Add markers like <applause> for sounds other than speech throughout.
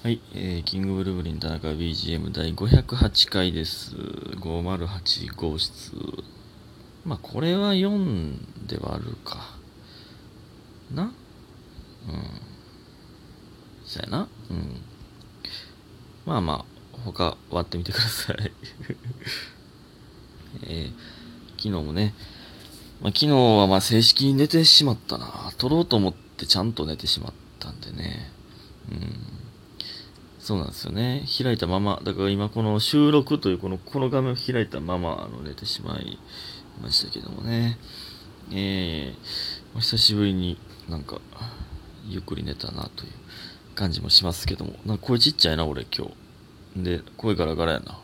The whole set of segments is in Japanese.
はい、えー、キングブルーブリン田中 BGM 第508回です。508号室。まあ、これは4ではあるか。な？うん。そやな。うん。まあまあ、他割ってみてください。<laughs> えー、昨日もね、まあ、昨日はまあ正式に寝てしまったな。撮ろうと思ってちゃんと寝てしまったんでね。うん。そうなんですよね。開いたまま、だから今この収録というこの、この画面を開いたまま、の、寝てしまいましたけどもね。えー、久しぶりになんか、ゆっくり寝たなという感じもしますけども。なんか声ちっちゃいな、俺今日。で、声ガラガラやな。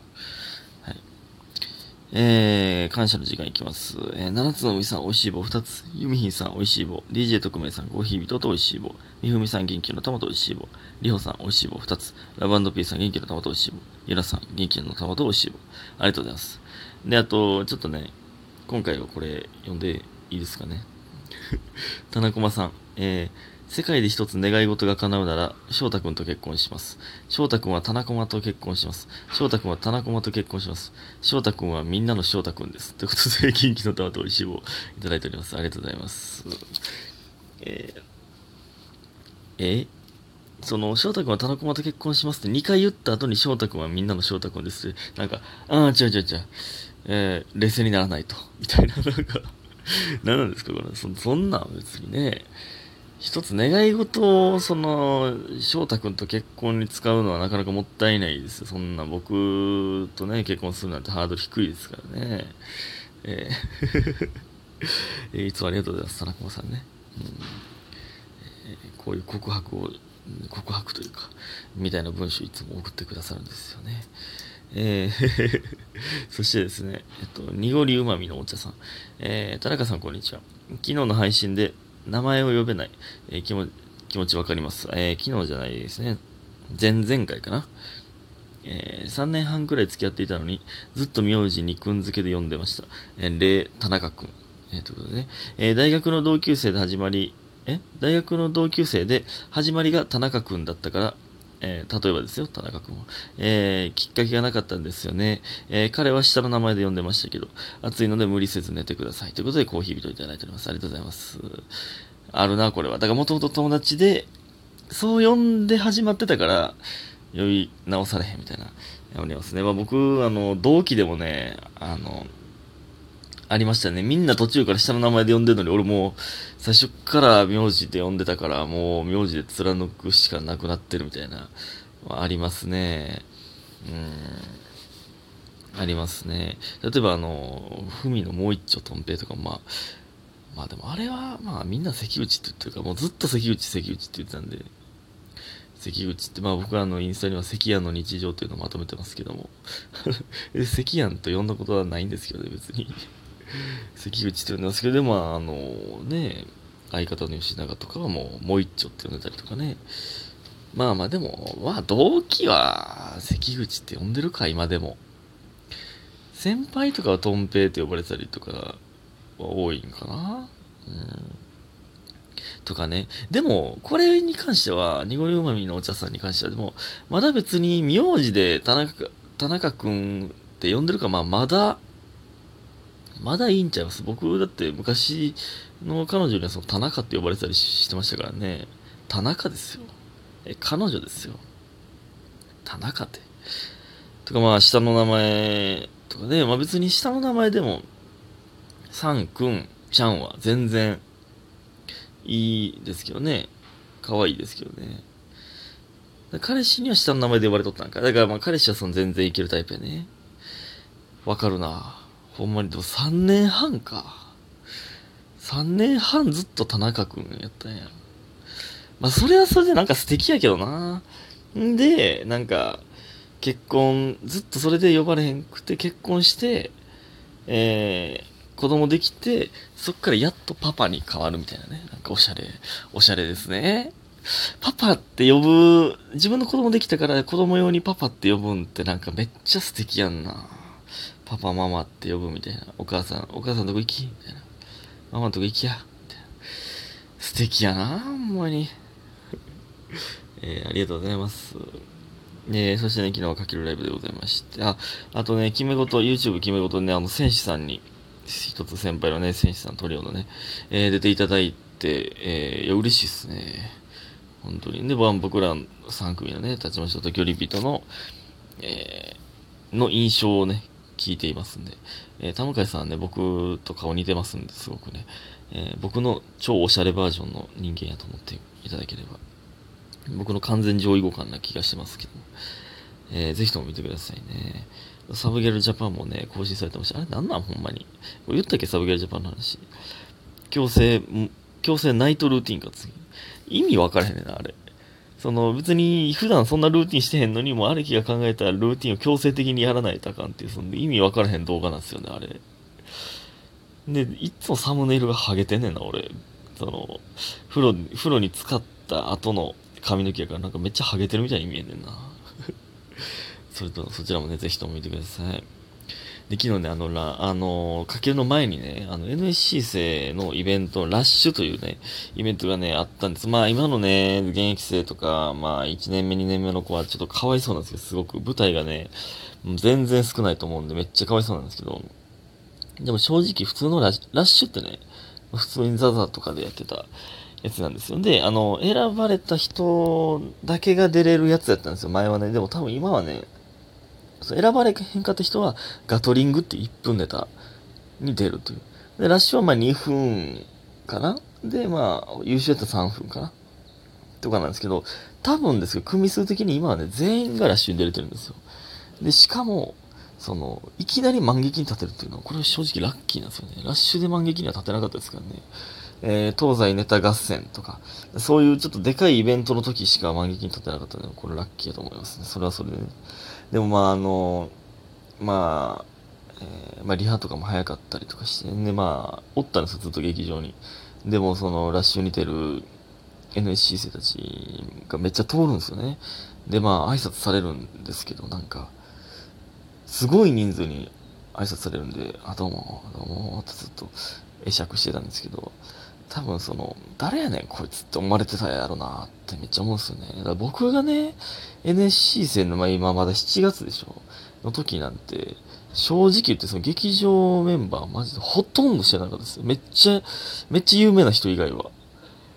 えー、感謝の時間いきます。えー、七つの海さん、おいしい棒2つ。ゆみひんさん、おいしい棒。DJ 特命さん、コーヒー人とおいしい棒。みふみさん、元気の玉とおいしい棒。りほさん、おいしい棒2つ。ラブピーさん、元気の玉とおいしい棒。ゆらさん、元気の玉とおいしい棒。ありがとうございます。で、あと、ちょっとね、今回はこれ読んでいいですかね。<laughs> 田中駒さん、えー、世界で一つ願い事が叶うなら、翔太くんと結婚します。翔太くんは田中駒と結婚します。翔太くんは田中駒と結婚します。翔太くんはみんなの翔太くんです。ということで、元気の玉とおいしい棒いただいております。ありがとうございます。えー、えーその、翔太くんは田中駒と結婚しますって2回言った後に翔太くんはみんなの翔太くんですって。なんか、ああ、違う違う違う。えー、冷静にならないと。みたいな、なんか、何なんですかこれ。そそんなん別にね。一つ願い事を、その、翔太くんと結婚に使うのはなかなかもったいないですよ。そんな僕とね、結婚するなんてハードル低いですからね。えー <laughs> えーいつもありがとうございます。田中駒さんね。うんえーこういう告白を、告白というか、みたいな文章いつも送ってくださるんですよね。えー <laughs> そしてですね、えっと、濁りうまみのお茶さん。えー、田中さんこんにちは。昨日の配信で名前を呼べない、えー気も気持ちわかります。えー昨日じゃないですね。前々回かな。えー3年半くらい付き合っていたのに、ずっと名字にくん付けで呼んでました。えー、霊田中くん。えーということでね、えー大学の同級生で始まり、え？大学の同級生で始まりが田中くんだったから、えー例えばですよ、田中くんは。えーきっかけがなかったんですよね。えー彼は下の名前で呼んでましたけど、暑いので無理せず寝てください。ということでコーヒー人いただいております。ありがとうございます。あるな、これは。だからもともと友達で、そう呼んで始まってたから、呼び直されへんみたいな、ありますね。まあ僕、あの、同期でもね、あの、ありましたね。みんな途中から下の名前で呼んでるのに、俺もう、最初から名字で呼んでたから、もう名字で貫くしかなくなってるみたいな、まありますね。うん。ありますね。例えば、あの、ふみのもう一丁とん平とか、まあ、まあでもあれは、まあみんな関口って言ってるから、もうずっと関口関口って言ってたんで、関口って、まあ僕はあのインスタには関谷の日常というのをまとめてますけども、<laughs> 関谷と呼んだことはないんですけどね、別に。<laughs> 関口って呼んでますけど、でもあのね、相方の吉永とかはもうもう一丁って呼んでたりとかね。まあまあでも、まあ同期は関口って呼んでるか、今でも。先輩とかはとん平って呼ばれたりとかは多いんかな。うん。とかね。でも、これに関しては、濁りうまみのお茶さんに関しては、でも、まだ別に名字で田中、田中くんって呼んでるか、まあまだ、まだいいんちゃいます？僕だって昔の彼女にはその田中って呼ばれてたりしてましたからね。田中ですよ。え、彼女ですよ。田中って。とかまあ下の名前とかね、まあ別に下の名前でも、さんくん、ちゃんは全然いいですけどね。可愛いですけどね。彼氏には下の名前で呼ばれとったんか。だからまあ彼氏はその全然いけるタイプやね。わかるな。ほんまに、でも3年半か。3年半ずっと田中くんやったんや。まあそれはそれでなんか素敵やけどな。んで、なんか、結婚、ずっとそれで呼ばれへんくて結婚して、えー、子供できて、そっからやっとパパに変わるみたいなね。なんかおしゃれ、おしゃれですね。パパって呼ぶ、自分の子供できたから子供用にパパって呼ぶんってなんかめっちゃ素敵やんな。パパママって呼ぶみたいな。お母さん、お母さんどこ行き？みたいな。ママのとこ行きや。みたいな。素敵やな、ほんまに。えー、ありがとうございます。えー、そしてね、昨日はかけるライブでございまして、あ、あとね、決め事、YouTube 決め事ね、あの、戦士さんに、一つ先輩のね、戦士さんトリオのね、えー、出ていただいて、えー、いや、嬉しいっすね。本当に。で、僕ら3組のね、立ちました時リピートの、えー、の印象をね、聞いていますんで、えー、田向さんね、僕と顔似てますんで、すごくね、えー、僕の超おしゃれバージョンの人間やと思っていただければ、僕の完全上位互換な気がしてますけど、えー、ぜひとも見てくださいね。サブゲルジャパンもね、更新されてました。あれなんなんほんまに。言ったっけサブゲルジャパンの話。強制、強制ナイトルーティンか次。意味分からへんねんな、あれ。その別に普段そんなルーティンしてへんのにも、ある日が考えたらルーティンを強制的にやらないとあかんっていう、その意味分からへん動画なんですよね、あれ。で、いつもサムネイルがハゲてんねんな、俺。その、風呂、風呂に浸かった後の髪の毛やからなんかめっちゃハゲてるみたいに見えんねんな。<laughs> それと、そちらもね、ぜひとも見てください。で、昨日ね、あの、ら、あの、かけるの前にね、あの、NSC 生のイベント、ラッシュというね、イベントがね、あったんです。まあ、今のね、現役生とか、まあ、1年目、2年目の子はちょっとかわいそうなんですけど、すごく舞台がね、全然少ないと思うんで、めっちゃかわいそうなんですけど、でも正直普通のラッシュってね、普通にザザとかでやってたやつなんですよ。で、あの、選ばれた人だけが出れるやつやったんですよ、前はね。でも多分今はね、選ばれへんかった人は、ガトリングって1分ネタに出るという。で、ラッシュはまあ2分かな？で、まあ、優秀やったら3分かな？とかなんですけど、多分ですけど、組数的に今はね、全員がラッシュに出れてるんですよ。で、しかも、その、いきなり満劇に立てるっていうのは、これは正直ラッキーなんですよね。ラッシュで満劇には立てなかったですからね。えー、東西ネタ合戦とか、そういうちょっとでかいイベントの時しか満劇に立てなかったので、これラッキーだと思いますね。それはそれでね。でもまああの、まあ、えー、まあリハとかも早かったりとかして、でまあ、おったんですよ、ずっと劇場に。でもそのラッシュに出る NSC 生たちがめっちゃ通るんですよね。でまあ挨拶されるんですけど、なんか、すごい人数に挨拶されるんで、あ、どうも、どうも、ってずっと会釈してたんですけど、多分その、誰やねんこいつって思われてたやろなってめっちゃ思うんですよね。だから僕がね、NSC 戦の、まあ今まだ7月でしょ？の時なんて、正直言ってその劇場メンバーマジでほとんど知らなかったですよ。めっちゃ、めっちゃ有名な人以外は。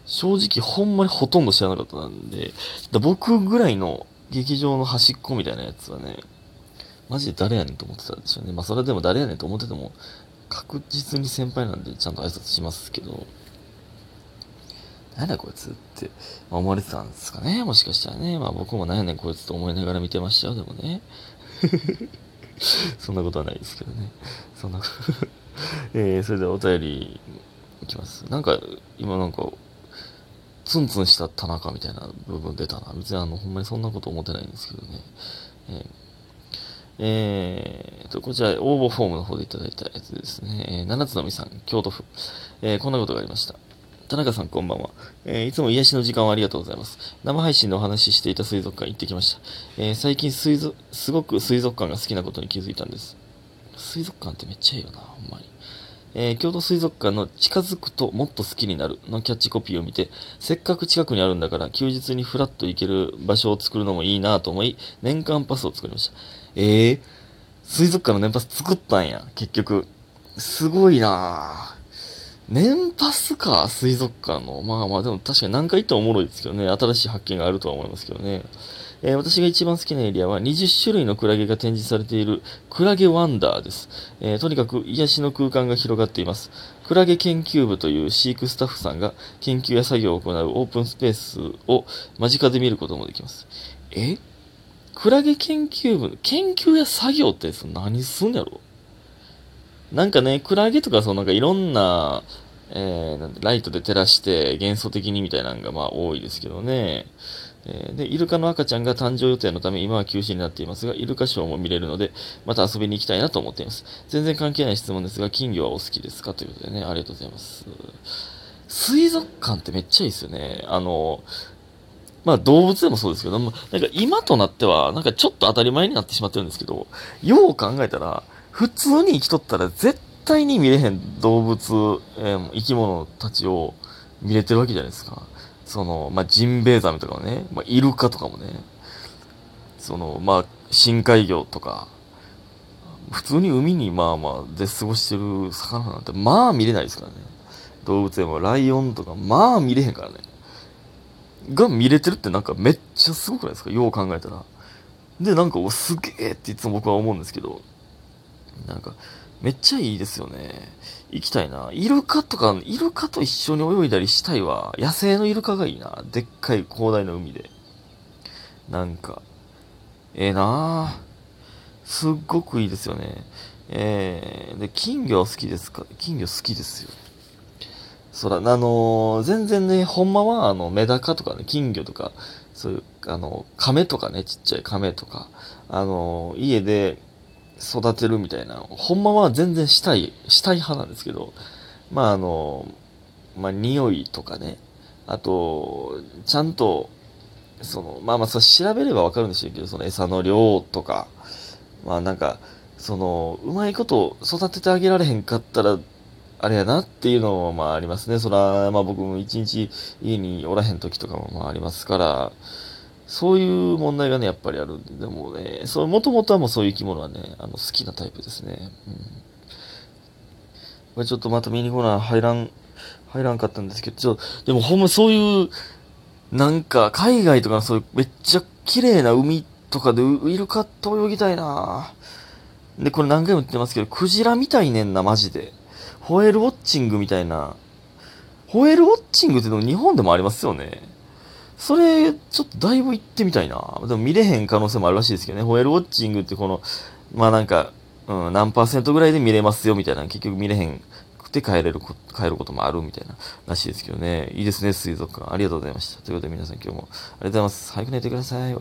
正直ほんまにほとんど知らなかったんで、僕ぐらいの劇場の端っこみたいなやつはね、マジで誰やねんと思ってたんですよね。まあそれでも誰やねんと思ってても、確実に先輩なんでちゃんと挨拶しますけど、なんだこいつって、思われてたんですかねもしかしたらね。まあ僕もなんやねんこいつと思いながら見てましたよ、でもね。<laughs> そんなことはないですけどね。そんな <laughs> えー、それではお便りいきます。なんか、今なんか、ツンツンした田中みたいな部分出たな。別にあの、ほんまにそんなこと思ってないんですけどね。えーえー、と、こちら応募フォームの方でいただいたやつですね。えー、七つのみさん、京都府。えー、こんなことがありました。田中さんこんばんは。えー、いつも癒しの時間をありがとうございます。生配信でお話ししていた水族館行ってきました。えー、最近水族、すごく水族館が好きなことに気づいたんです。水族館ってめっちゃいいよな、ほんまに。えー、京都水族館の近づくともっと好きになるのキャッチコピーを見て、せっかく近くにあるんだから休日にフラッと行ける場所を作るのもいいなと思い、年間パスを作りました。えー、水族館の年パス作ったんや、結局。すごいなぁ。年パスか、水族館の？まあまあ、でも確かに何回行ってもおもろいですけどね。新しい発見があるとは思いますけどね。えー、私が一番好きなエリアは20種類のクラゲが展示されているクラゲワンダーです。えー、とにかく癒しの空間が広がっています。クラゲ研究部という飼育スタッフさんが研究や作業を行うオープンスペースを間近で見ることもできます。え？クラゲ研究部、研究や作業って何すんやろ？なんかね、クラゲとかそうなんかいろんな、えー、なんライトで照らして幻想的にみたいなのがまあ多いですけどね。え、で、イルカの赤ちゃんが誕生予定のため今は休止になっていますが、イルカショーも見れるので、また遊びに行きたいなと思っています。全然関係ない質問ですが、金魚はお好きですかということでね、ありがとうございます。水族館ってめっちゃいいですよね。あの、まあ動物でもそうですけども、なんか今となっては、なんかちょっと当たり前になってしまってるんですけど、よう考えたら、普通に生きとったら絶対に見れへん動物、えー、生き物たちを見れてるわけじゃないですか。その、まあ、ジンベエザメとかもね、まあ、イルカとかもね。その、まあ、深海魚とか、普通に海にまあまあで過ごしてる魚なんてまあ見れないですからね。動物園はライオンとかまあ見れへんからね。が見れてるってなんかめっちゃすごくないですか？よう考えたら。で、なんか、お、すげえっていつも僕は思うんですけど、なんか、めっちゃいいですよね。行きたいな。イルカとか、イルカと一緒に泳いだりしたいわ。野生のイルカがいいな。でっかい広大な海で。なんか、ええー、なすっごくいいですよね。えー、で、金魚好きですか？金魚好きですよ。そら、あのー、全然ね、ほんまは、あの、メダカとかね、金魚とか、そういう、あの、亀とかね、ちっちゃい亀とか、あのー、家で育てるみたいな、ほんまは全然したい、したい派なんですけど、まあ、あの、まあ、匂いとかね、あと、ちゃんと、その、まあまあ、そ調べればわかるんでしょうけど、その餌の量とか、まあなんか、その、うまいこと育ててあげられへんかったら、あれやなっていうのもまあありますね。そら、まあ僕も一日家におらへん時とかもまあありますから、そういう問題がね、やっぱりあるんで、でもね、そう、もともとはもうそういう生き物はね、あの、好きなタイプですね。うん。これちょっとまたミニコーナー入らん、入らんかったんですけど、ちょ、でもほんまそういう、なんか、海外とかそういうめっちゃ綺麗な海とかでウイルカと泳ぎたいなで、これ何回も言ってますけど、クジラみたいねんな、マジで。ホエールウォッチングみたいな。ホエールウォッチングってのも日本でもありますよね。それ、ちょっとだいぶ行ってみたいな。でも見れへん可能性もあるらしいですけどね。ホエールウォッチングってこの、まあなんか、うん、何パーセントぐらいで見れますよみたいな。結局見れへんくて帰れる、帰ることもあるみたいな、らしいですけどね。いいですね、水族館。ありがとうございました。ということで皆さん今日もありがとうございます。早く寝てください。